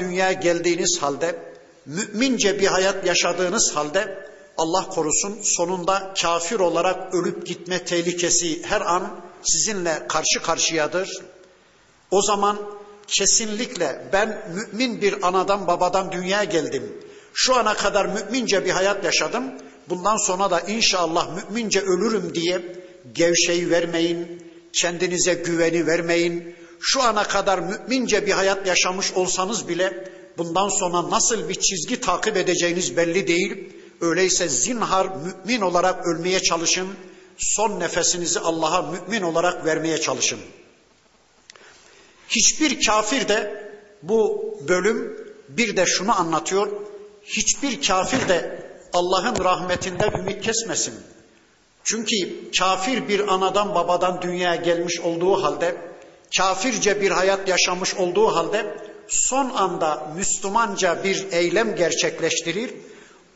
dünyaya geldiğiniz halde, mümince bir hayat yaşadığınız halde Allah korusun sonunda kafir olarak ölüp gitme tehlikesi her an sizinle karşı karşıyadır. O zaman kesinlikle ben mümin bir anadan babadan dünyaya geldim. Şu ana kadar mümince bir hayat yaşadım. Bundan sonra da inşallah mümince ölürüm diye gevşeyi vermeyin, kendinize güveni vermeyin. Şu ana kadar mümince bir hayat yaşamış olsanız bile bundan sonra nasıl bir çizgi takip edeceğiniz belli değil. Öyleyse zinhar mümin olarak ölmeye çalışın. Son nefesinizi Allah'a mümin olarak vermeye çalışın. Hiçbir kafir de bu bölüm bir de şunu anlatıyor. Hiçbir kafir de Allah'ın rahmetinden ümit kesmesin. Çünkü kafir bir anadan babadan dünyaya gelmiş olduğu halde, kafirce bir hayat yaşamış olduğu halde son anda Müslümanca bir eylem gerçekleştirir.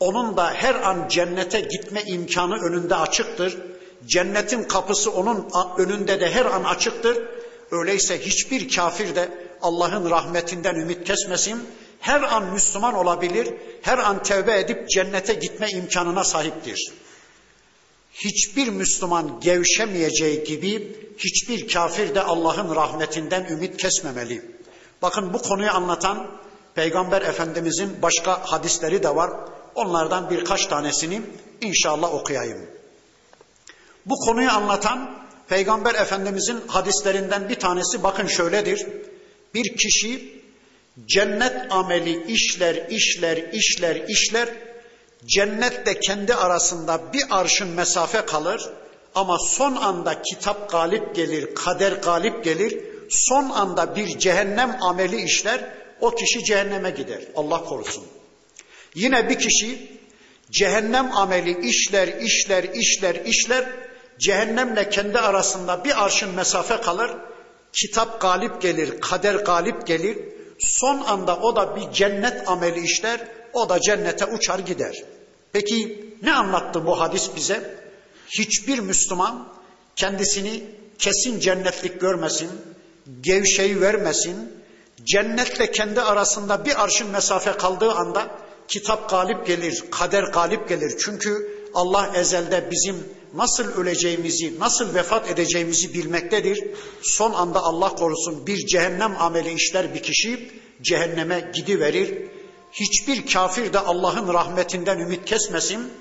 Onun da her an cennete gitme imkanı önünde açıktır. Cennetin kapısı onun önünde de her an açıktır. Öyleyse hiçbir kafir de Allah'ın rahmetinden ümit kesmesin. Her an Müslüman olabilir, her an tevbe edip cennete gitme imkanına sahiptir. Hiçbir Müslüman gevşemeyeceği gibi hiçbir kafir de Allah'ın rahmetinden ümit kesmemeli. Bakın bu konuyu anlatan Peygamber Efendimizin başka hadisleri de var. Onlardan birkaç tanesini inşallah okuyayım. Bu konuyu anlatan Peygamber Efendimizin hadislerinden bir tanesi bakın şöyledir. Bir kişi cennet ameli işler, işler, işler, işler. Cennetle kendi arasında bir arşın mesafe kalır. Ama son anda kitap galip gelir, kader galip gelir. Son anda bir cehennem ameli işler. O kişi cehenneme gider. Allah korusun. Yine bir kişi cehennem ameli işler, işler, işler, işler cehennemle kendi arasında bir arşın mesafe kalır. Kitap galip gelir, kader galip gelir. Son anda o da bir cennet ameli işler. O da cennete uçar gider. Peki ne anlattı bu hadis bize? Hiçbir Müslüman kendisini kesin cennetlik görmesin, gevşeyi vermesin. Cennetle kendi arasında bir arşın mesafe kaldığı anda kitap galip gelir, kader galip gelir. Çünkü Allah ezelde bizim nasıl öleceğimizi, nasıl vefat edeceğimizi bilmektedir. Son anda Allah korusun bir cehennem ameli işler bir kişi cehenneme gidiverir. Hiçbir kafir de Allah'ın rahmetinden ümit kesmesin.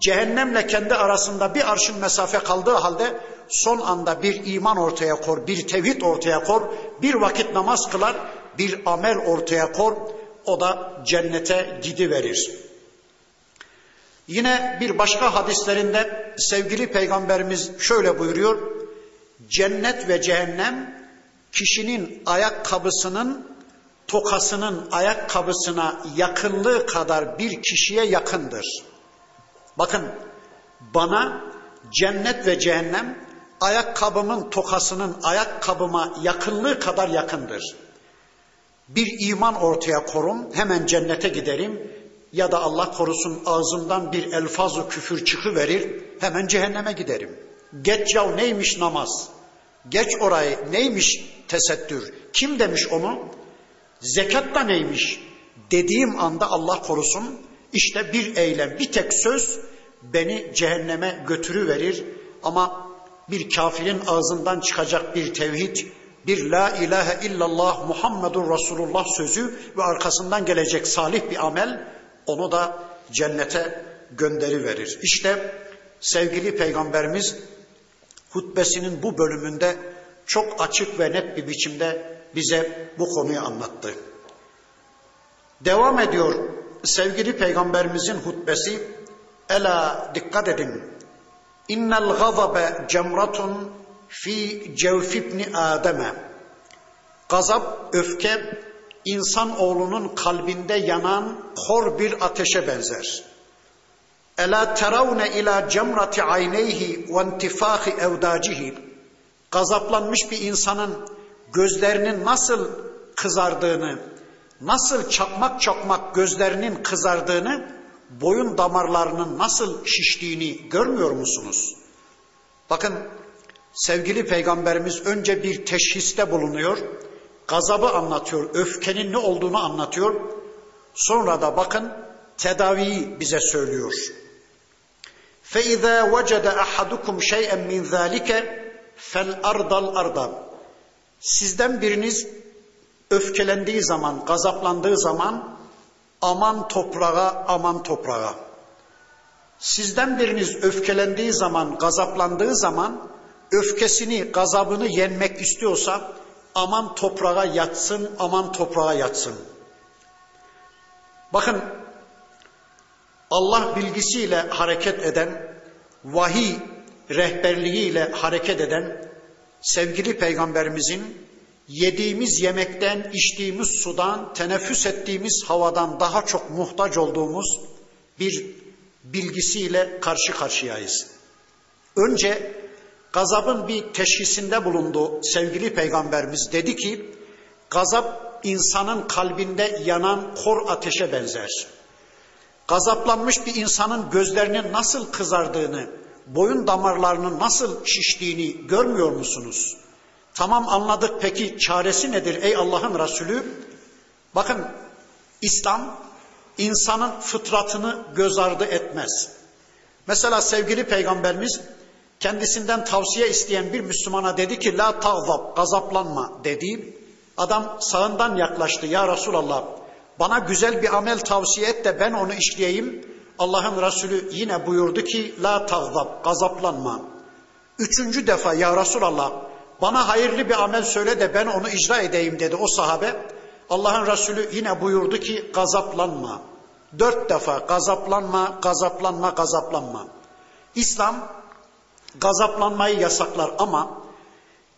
Cehennemle kendi arasında bir arşın mesafe kaldığı halde son anda bir iman ortaya kor, bir tevhid ortaya kor, bir vakit namaz kılar, bir amel ortaya kor. O da cennete gidiverir. Yine bir başka hadislerinde sevgili peygamberimiz şöyle buyuruyor. Cennet ve cehennem kişinin ayakkabısının tokasının ayakkabısına yakınlığı kadar bir kişiye yakındır. Bakın bana cennet ve cehennem ayakkabımın tokasının ayakkabıma yakınlığı kadar yakındır. Bir iman ortaya korum, hemen cennete giderim ya da Allah korusun ağzımdan bir elfazı küfür çıkıverir, hemen cehenneme giderim. Geç yav neymiş namaz? Geç orayı neymiş tesettür? Kim demiş onu? Zekat da neymiş? Dediğim anda Allah korusun işte bir eylem, bir tek söz beni cehenneme götürüverir. Ama bir kafirin ağzından çıkacak bir tevhid, bir la ilahe illallah Muhammedur Resulullah sözü ve arkasından gelecek salih bir amel onu da cennete gönderi verir. İşte sevgili peygamberimiz hutbesinin bu bölümünde çok açık ve net bir biçimde bize bu konuyu anlattı. Devam ediyor sevgili peygamberimizin hutbesi. Ela dikkat edin. İnnel gazabe cemratun fi cevfibni Adem'e. Gazap, öfke insan oğlunun kalbinde yanan kor bir ateşe benzer. Ela teravne ila cemrati ayneyhi ve intifahi evdacihi. Gazaplanmış bir insanın gözlerinin nasıl kızardığını, nasıl çakmak çakmak gözlerinin kızardığını, boyun damarlarının nasıl şiştiğini görmüyor musunuz? Bakın sevgili peygamberimiz önce bir teşhiste bulunuyor gazabı anlatıyor, öfkenin ne olduğunu anlatıyor. Sonra da bakın tedaviyi bize söylüyor. فَاِذَا وَجَدَ أَحَدُكُمْ شَيْئًا مِنْ ذَٰلِكَ فَالْاَرْضَ الْاَرْضَ Sizden biriniz öfkelendiği zaman, gazaplandığı zaman aman toprağa, aman toprağa. Sizden biriniz öfkelendiği zaman, gazaplandığı zaman öfkesini, gazabını yenmek istiyorsa aman toprağa yatsın, aman toprağa yatsın. Bakın Allah bilgisiyle hareket eden, vahiy rehberliğiyle hareket eden sevgili peygamberimizin yediğimiz yemekten, içtiğimiz sudan, teneffüs ettiğimiz havadan daha çok muhtaç olduğumuz bir bilgisiyle karşı karşıyayız. Önce gazabın bir teşhisinde bulundu sevgili peygamberimiz dedi ki gazap insanın kalbinde yanan kor ateşe benzer. Gazaplanmış bir insanın gözlerinin nasıl kızardığını, boyun damarlarının nasıl şiştiğini görmüyor musunuz? Tamam anladık peki çaresi nedir ey Allah'ın Resulü? Bakın İslam insanın fıtratını göz ardı etmez. Mesela sevgili peygamberimiz kendisinden tavsiye isteyen bir Müslümana dedi ki la tağzab gazaplanma dedi. Adam sağından yaklaştı ya Resulallah bana güzel bir amel tavsiye et de ben onu işleyeyim. Allah'ın Resulü yine buyurdu ki la tağzab gazaplanma. Üçüncü defa ya Resulallah bana hayırlı bir amel söyle de ben onu icra edeyim dedi o sahabe. Allah'ın Resulü yine buyurdu ki gazaplanma. Dört defa gazaplanma, gazaplanma, gazaplanma. İslam gazaplanmayı yasaklar ama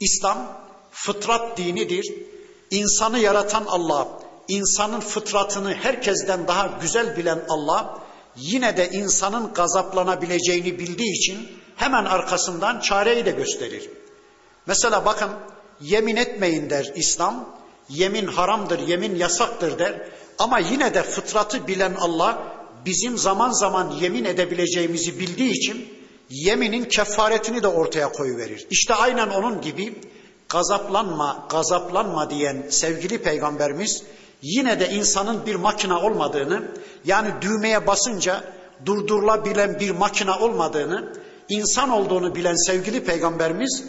İslam fıtrat dinidir. İnsanı yaratan Allah, insanın fıtratını herkesten daha güzel bilen Allah yine de insanın gazaplanabileceğini bildiği için hemen arkasından çareyi de gösterir. Mesela bakın yemin etmeyin der İslam. Yemin haramdır, yemin yasaktır der. Ama yine de fıtratı bilen Allah bizim zaman zaman yemin edebileceğimizi bildiği için yeminin kefaretini de ortaya koyuverir. İşte aynen onun gibi gazaplanma, gazaplanma diyen sevgili peygamberimiz yine de insanın bir makina olmadığını, yani düğmeye basınca durdurulabilen bir makina olmadığını, insan olduğunu bilen sevgili peygamberimiz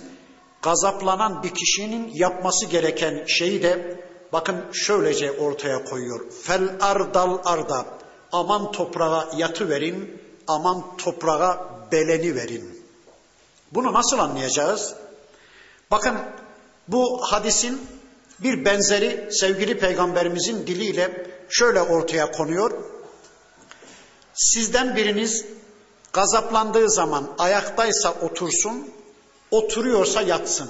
gazaplanan bir kişinin yapması gereken şeyi de bakın şöylece ortaya koyuyor. Fel ardal arda. Aman toprağa yatı verin, aman toprağa beleni verin. Bunu nasıl anlayacağız? Bakın bu hadisin bir benzeri sevgili peygamberimizin diliyle şöyle ortaya konuyor. Sizden biriniz gazaplandığı zaman ayaktaysa otursun, oturuyorsa yatsın.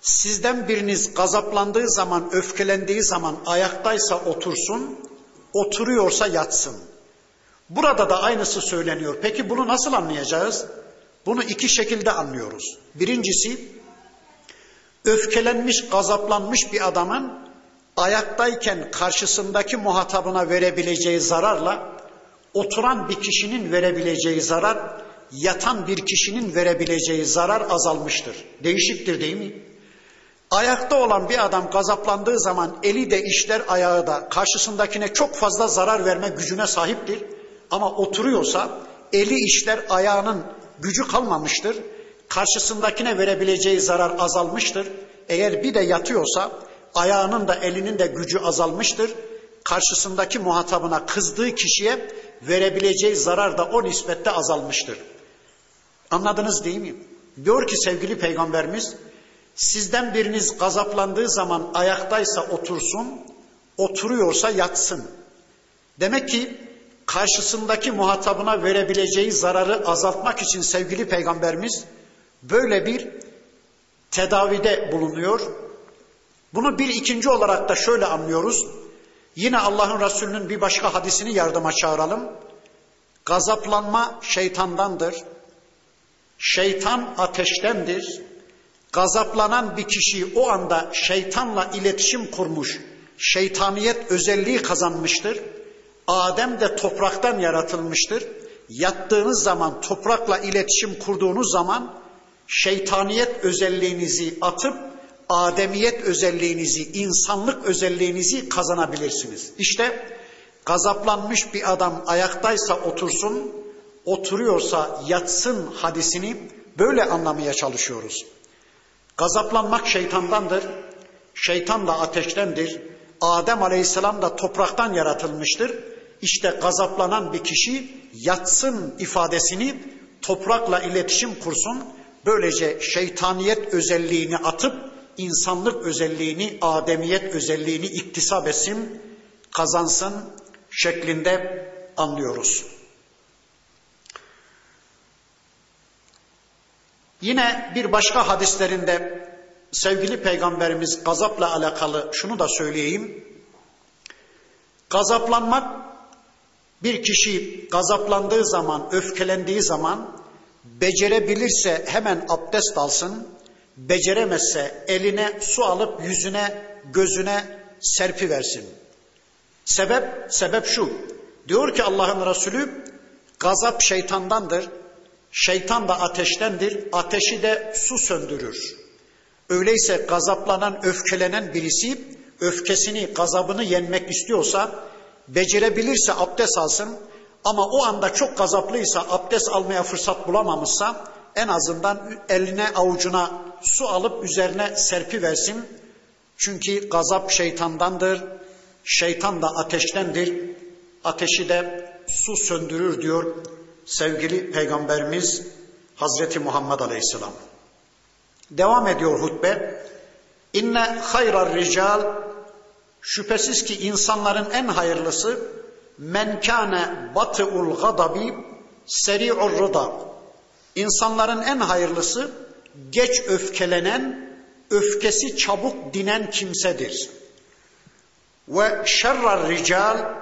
Sizden biriniz gazaplandığı zaman, öfkelendiği zaman ayaktaysa otursun, oturuyorsa yatsın. Burada da aynısı söyleniyor. Peki bunu nasıl anlayacağız? Bunu iki şekilde anlıyoruz. Birincisi, öfkelenmiş, gazaplanmış bir adamın ayaktayken karşısındaki muhatabına verebileceği zararla oturan bir kişinin verebileceği zarar yatan bir kişinin verebileceği zarar azalmıştır. Değişiktir değil mi? Ayakta olan bir adam gazaplandığı zaman eli de işler ayağı da karşısındakine çok fazla zarar verme gücüne sahiptir. Ama oturuyorsa eli işler ayağının gücü kalmamıştır. Karşısındakine verebileceği zarar azalmıştır. Eğer bir de yatıyorsa ayağının da elinin de gücü azalmıştır. Karşısındaki muhatabına kızdığı kişiye verebileceği zarar da o nispette azalmıştır. Anladınız değil mi? Diyor ki sevgili peygamberimiz sizden biriniz gazaplandığı zaman ayaktaysa otursun, oturuyorsa yatsın. Demek ki karşısındaki muhatabına verebileceği zararı azaltmak için sevgili peygamberimiz böyle bir tedavide bulunuyor. Bunu bir ikinci olarak da şöyle anlıyoruz. Yine Allah'ın Resulü'nün bir başka hadisini yardıma çağıralım. Gazaplanma şeytandandır. Şeytan ateştendir. Gazaplanan bir kişi o anda şeytanla iletişim kurmuş, şeytaniyet özelliği kazanmıştır. Adem de topraktan yaratılmıştır. Yattığınız zaman, toprakla iletişim kurduğunuz zaman şeytaniyet özelliğinizi atıp ademiyet özelliğinizi, insanlık özelliğinizi kazanabilirsiniz. İşte gazaplanmış bir adam ayaktaysa otursun, oturuyorsa yatsın hadisini böyle anlamaya çalışıyoruz. Gazaplanmak şeytandandır. Şeytan da ateştendir. Adem Aleyhisselam da topraktan yaratılmıştır. İşte gazaplanan bir kişi yatsın ifadesini toprakla iletişim kursun. Böylece şeytaniyet özelliğini atıp insanlık özelliğini, ademiyet özelliğini iktisap etsin, kazansın şeklinde anlıyoruz. Yine bir başka hadislerinde sevgili peygamberimiz gazapla alakalı şunu da söyleyeyim. Gazaplanmak bir kişi gazaplandığı zaman, öfkelendiği zaman becerebilirse hemen abdest alsın, beceremezse eline su alıp yüzüne, gözüne serpi versin. Sebep, sebep şu. Diyor ki Allah'ın Resulü, gazap şeytandandır. Şeytan da ateştendir. Ateşi de su söndürür. Öyleyse gazaplanan, öfkelenen birisi öfkesini, gazabını yenmek istiyorsa, becerebilirse abdest alsın. Ama o anda çok gazaplıysa, abdest almaya fırsat bulamamışsa, en azından eline avucuna su alıp üzerine serpi versin. Çünkü gazap şeytandandır. Şeytan da ateştendir. Ateşi de su söndürür diyor sevgili peygamberimiz Hazreti Muhammed Aleyhisselam. Devam ediyor hutbe. İnne hayrar rical şüphesiz ki insanların en hayırlısı men kâne batı'ul gadabi seri'ur rıda. İnsanların en hayırlısı geç öfkelenen, öfkesi çabuk dinen kimsedir. Ve şerrar rical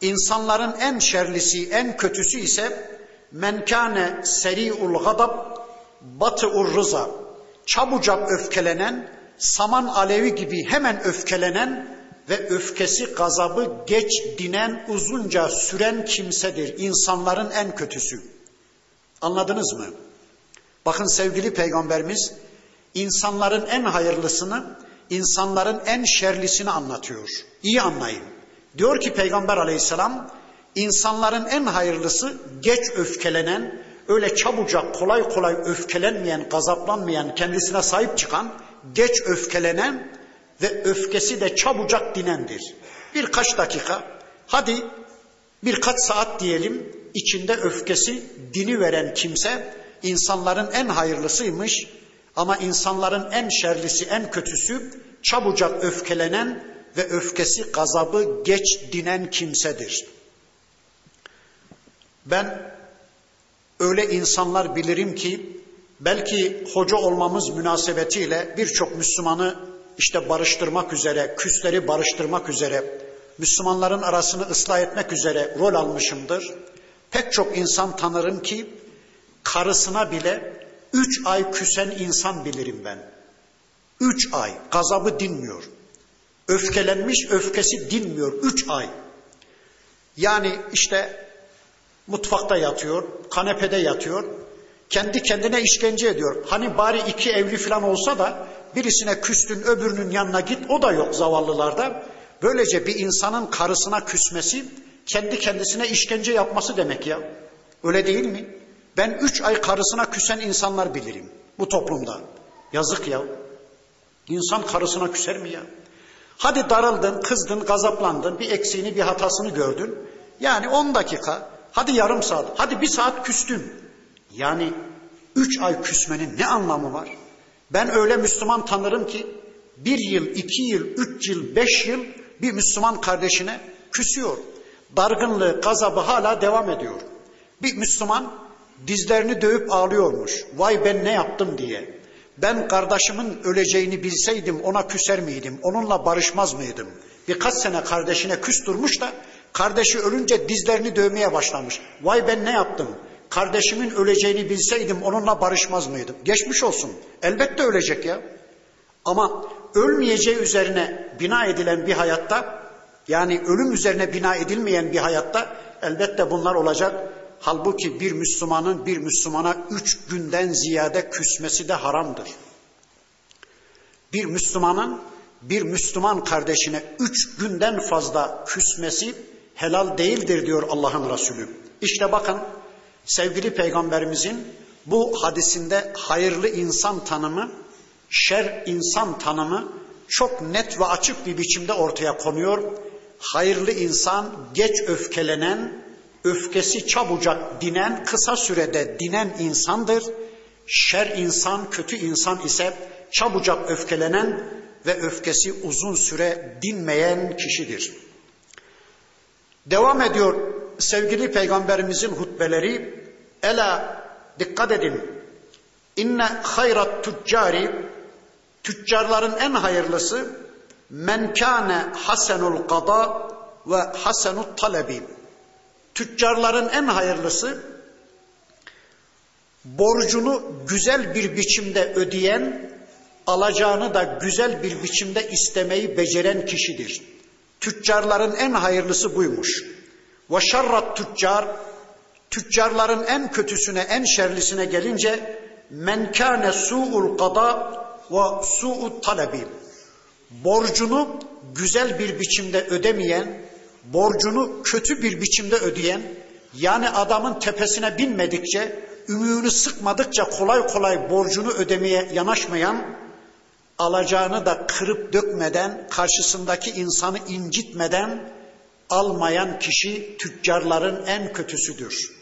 insanların en şerlisi, en kötüsü ise men kâne seri'ul gadab batı'ur rıza çabucak öfkelenen, saman alevi gibi hemen öfkelenen ve öfkesi gazabı geç dinen, uzunca süren kimsedir. İnsanların en kötüsü. Anladınız mı? Bakın sevgili peygamberimiz insanların en hayırlısını, insanların en şerlisini anlatıyor. İyi anlayın. Diyor ki peygamber aleyhisselam insanların en hayırlısı geç öfkelenen, öyle çabucak kolay kolay öfkelenmeyen, gazaplanmayan, kendisine sahip çıkan, geç öfkelenen ve öfkesi de çabucak dinendir. Birkaç dakika, hadi birkaç saat diyelim içinde öfkesi dini veren kimse insanların en hayırlısıymış ama insanların en şerlisi, en kötüsü çabucak öfkelenen ve öfkesi gazabı geç dinen kimsedir. Ben öyle insanlar bilirim ki belki hoca olmamız münasebetiyle birçok Müslümanı işte barıştırmak üzere, küsleri barıştırmak üzere, Müslümanların arasını ıslah etmek üzere rol almışımdır. Pek çok insan tanırım ki karısına bile üç ay küsen insan bilirim ben. Üç ay gazabı dinmiyor. Öfkelenmiş öfkesi dinmiyor. Üç ay. Yani işte mutfakta yatıyor, kanepede yatıyor. Kendi kendine işkence ediyor. Hani bari iki evli falan olsa da birisine küstün öbürünün yanına git o da yok zavallılarda. Böylece bir insanın karısına küsmesi kendi kendisine işkence yapması demek ya. Öyle değil mi? Ben üç ay karısına küsen insanlar bilirim bu toplumda. Yazık ya. İnsan karısına küser mi ya? Hadi darıldın, kızdın, gazaplandın, bir eksiğini, bir hatasını gördün. Yani on dakika, hadi yarım saat, hadi bir saat küstün. Yani üç ay küsmenin ne anlamı var? Ben öyle Müslüman tanırım ki bir yıl, iki yıl, üç yıl, beş yıl bir Müslüman kardeşine küsüyor. Dargınlığı, gazabı hala devam ediyor. Bir Müslüman dizlerini dövüp ağlıyormuş. Vay ben ne yaptım diye. Ben kardeşimin öleceğini bilseydim ona küser miydim? Onunla barışmaz mıydım? Birkaç sene kardeşine küs durmuş da kardeşi ölünce dizlerini dövmeye başlamış. Vay ben ne yaptım? Kardeşimin öleceğini bilseydim onunla barışmaz mıydım? Geçmiş olsun. Elbette ölecek ya. Ama ölmeyeceği üzerine bina edilen bir hayatta yani ölüm üzerine bina edilmeyen bir hayatta elbette bunlar olacak. Halbuki bir Müslümanın bir Müslümana üç günden ziyade küsmesi de haramdır. bir Müslümanın bir Müslüman kardeşine üç günden fazla küsmesi helal değildir diyor Allah'ın Resulü. İşte bakın sevgili peygamberimizin bu hadisinde hayırlı insan tanımı, şer insan tanımı çok net ve açık bir biçimde ortaya konuyor. Hayırlı insan geç öfkelenen, öfkesi çabucak dinen, kısa sürede dinen insandır. Şer insan, kötü insan ise çabucak öfkelenen ve öfkesi uzun süre dinmeyen kişidir. Devam ediyor sevgili peygamberimizin hutbeleri. Ela dikkat edin. İnne hayrat tüccari tüccarların en hayırlısı men kâne hasenul kada ve hasenut talebi. Tüccarların en hayırlısı borcunu güzel bir biçimde ödeyen, alacağını da güzel bir biçimde istemeyi beceren kişidir. Tüccarların en hayırlısı buymuş. Ve şerrat tüccar, tüccarların en kötüsüne, en şerlisine gelince men kâne su'ul kada ve su'ut talebi. Borcunu güzel bir biçimde ödemeyen, borcunu kötü bir biçimde ödeyen, yani adamın tepesine binmedikçe, ümüğünü sıkmadıkça kolay kolay borcunu ödemeye yanaşmayan, alacağını da kırıp dökmeden, karşısındaki insanı incitmeden almayan kişi tüccarların en kötüsüdür.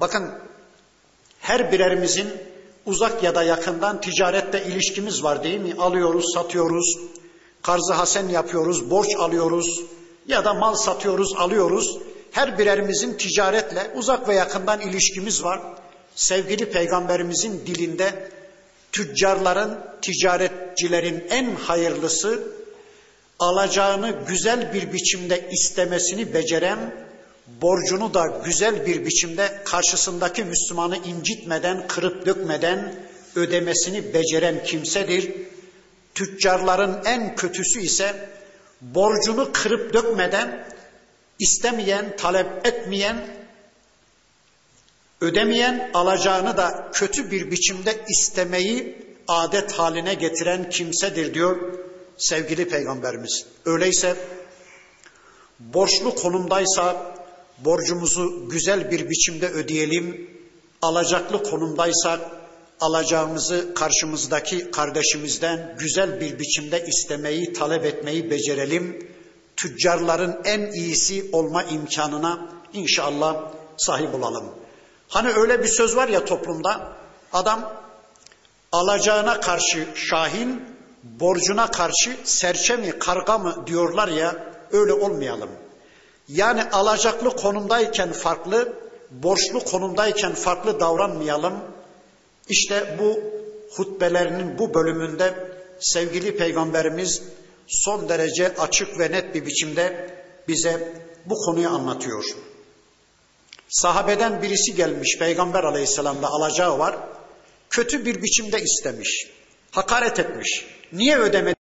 Bakın her birerimizin uzak ya da yakından ticarette ilişkimiz var değil mi? Alıyoruz, satıyoruz, karzı hasen yapıyoruz, borç alıyoruz ya da mal satıyoruz, alıyoruz. Her birerimizin ticaretle uzak ve yakından ilişkimiz var. Sevgili peygamberimizin dilinde tüccarların, ticaretçilerin en hayırlısı alacağını güzel bir biçimde istemesini beceren, borcunu da güzel bir biçimde karşısındaki Müslümanı incitmeden, kırıp dökmeden ödemesini beceren kimsedir. Tüccarların en kötüsü ise borcunu kırıp dökmeden istemeyen, talep etmeyen, ödemeyen, alacağını da kötü bir biçimde istemeyi adet haline getiren kimsedir diyor sevgili peygamberimiz. Öyleyse borçlu konumdaysa borcumuzu güzel bir biçimde ödeyelim. Alacaklı konumdaysak alacağımızı karşımızdaki kardeşimizden güzel bir biçimde istemeyi, talep etmeyi becerelim. Tüccarların en iyisi olma imkanına inşallah sahip olalım. Hani öyle bir söz var ya toplumda adam alacağına karşı şahin, borcuna karşı serçe mi karga mı diyorlar ya öyle olmayalım. Yani alacaklı konumdayken farklı, borçlu konumdayken farklı davranmayalım. İşte bu hutbelerinin bu bölümünde sevgili peygamberimiz son derece açık ve net bir biçimde bize bu konuyu anlatıyor. Sahabeden birisi gelmiş peygamber aleyhisselamda alacağı var. Kötü bir biçimde istemiş. Hakaret etmiş. Niye ödemedi?